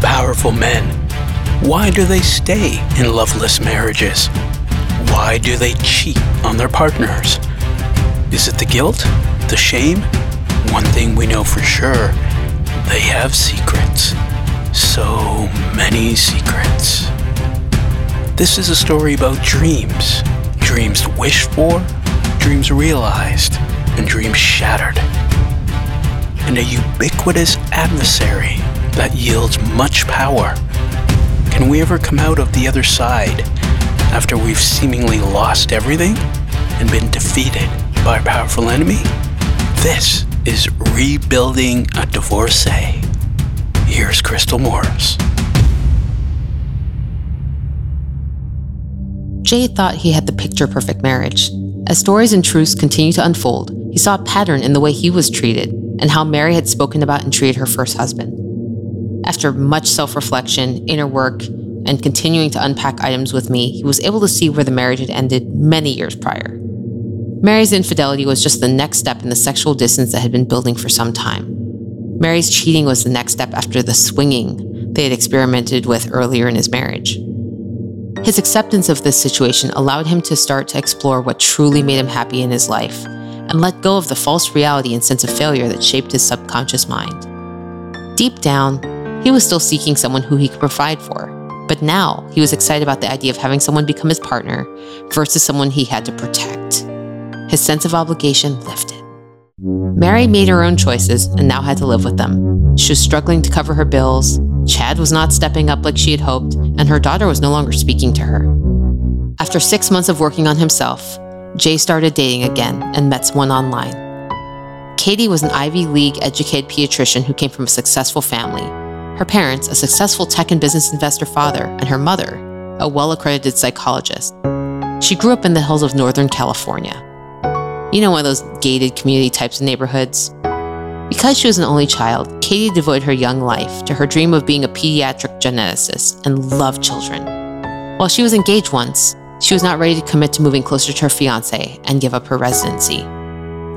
powerful men, why do they stay in loveless marriages? Why do they cheat on their partners? Is it the guilt? The shame? One thing we know for sure they have secrets. So many secrets. This is a story about dreams. Dreams wished for, dreams realized, and dreams shattered. And a ubiquitous adversary that yields much power. Can we ever come out of the other side after we've seemingly lost everything and been defeated by a powerful enemy? This is Rebuilding a Divorcee. Here's Crystal Morris. Jay thought he had the picture perfect marriage. As stories and truths continued to unfold, he saw a pattern in the way he was treated and how Mary had spoken about and treated her first husband. After much self reflection, inner work, and continuing to unpack items with me, he was able to see where the marriage had ended many years prior. Mary's infidelity was just the next step in the sexual distance that had been building for some time. Mary's cheating was the next step after the swinging they had experimented with earlier in his marriage. His acceptance of this situation allowed him to start to explore what truly made him happy in his life and let go of the false reality and sense of failure that shaped his subconscious mind. Deep down, he was still seeking someone who he could provide for, but now he was excited about the idea of having someone become his partner versus someone he had to protect. His sense of obligation lifted. Mary made her own choices and now had to live with them. She was struggling to cover her bills, Chad was not stepping up like she had hoped, and her daughter was no longer speaking to her. After six months of working on himself, Jay started dating again and met someone online. Katie was an Ivy League educated pediatrician who came from a successful family. Her parents, a successful tech and business investor father, and her mother, a well accredited psychologist. She grew up in the hills of Northern California. You know, one of those gated community types of neighborhoods. Because she was an only child, Katie devoted her young life to her dream of being a pediatric geneticist and loved children. While she was engaged once, she was not ready to commit to moving closer to her fiance and give up her residency.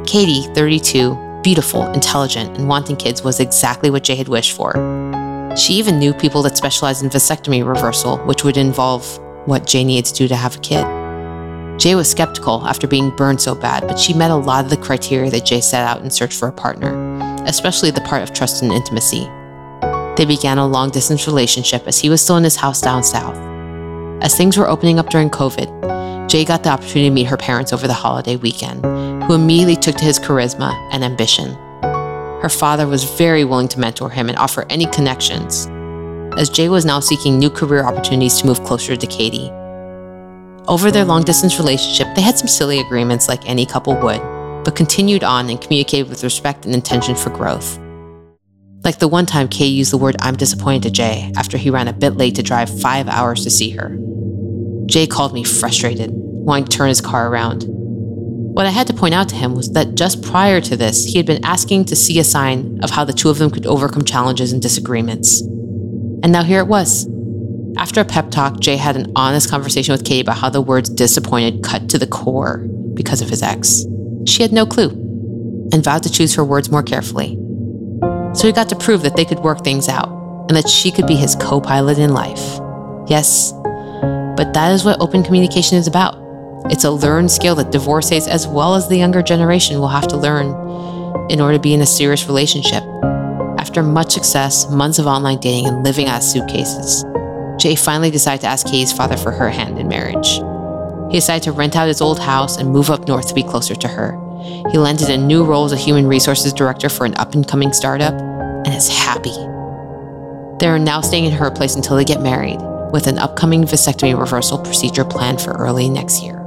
Katie, 32, beautiful, intelligent, and wanting kids was exactly what Jay had wished for. She even knew people that specialized in vasectomy reversal, which would involve what Jay needs to do to have a kid. Jay was skeptical after being burned so bad, but she met a lot of the criteria that Jay set out in search for a partner, especially the part of trust and intimacy. They began a long distance relationship as he was still in his house down south. As things were opening up during COVID, Jay got the opportunity to meet her parents over the holiday weekend, who immediately took to his charisma and ambition. Her father was very willing to mentor him and offer any connections, as Jay was now seeking new career opportunities to move closer to Katie. Over their long distance relationship, they had some silly agreements like any couple would, but continued on and communicated with respect and intention for growth. Like the one time Kay used the word I'm disappointed to Jay after he ran a bit late to drive five hours to see her. Jay called me frustrated, wanting to turn his car around. What I had to point out to him was that just prior to this, he had been asking to see a sign of how the two of them could overcome challenges and disagreements. And now here it was. After a pep talk, Jay had an honest conversation with Katie about how the words disappointed cut to the core because of his ex. She had no clue and vowed to choose her words more carefully. So he got to prove that they could work things out and that she could be his co pilot in life. Yes, but that is what open communication is about. It's a learned skill that divorcees, as well as the younger generation, will have to learn in order to be in a serious relationship. After much success, months of online dating, and living out of suitcases, Jay finally decided to ask Katie's father for her hand in marriage. He decided to rent out his old house and move up north to be closer to her. He landed a new role as a human resources director for an up and coming startup and is happy. They are now staying in her place until they get married, with an upcoming vasectomy reversal procedure planned for early next year.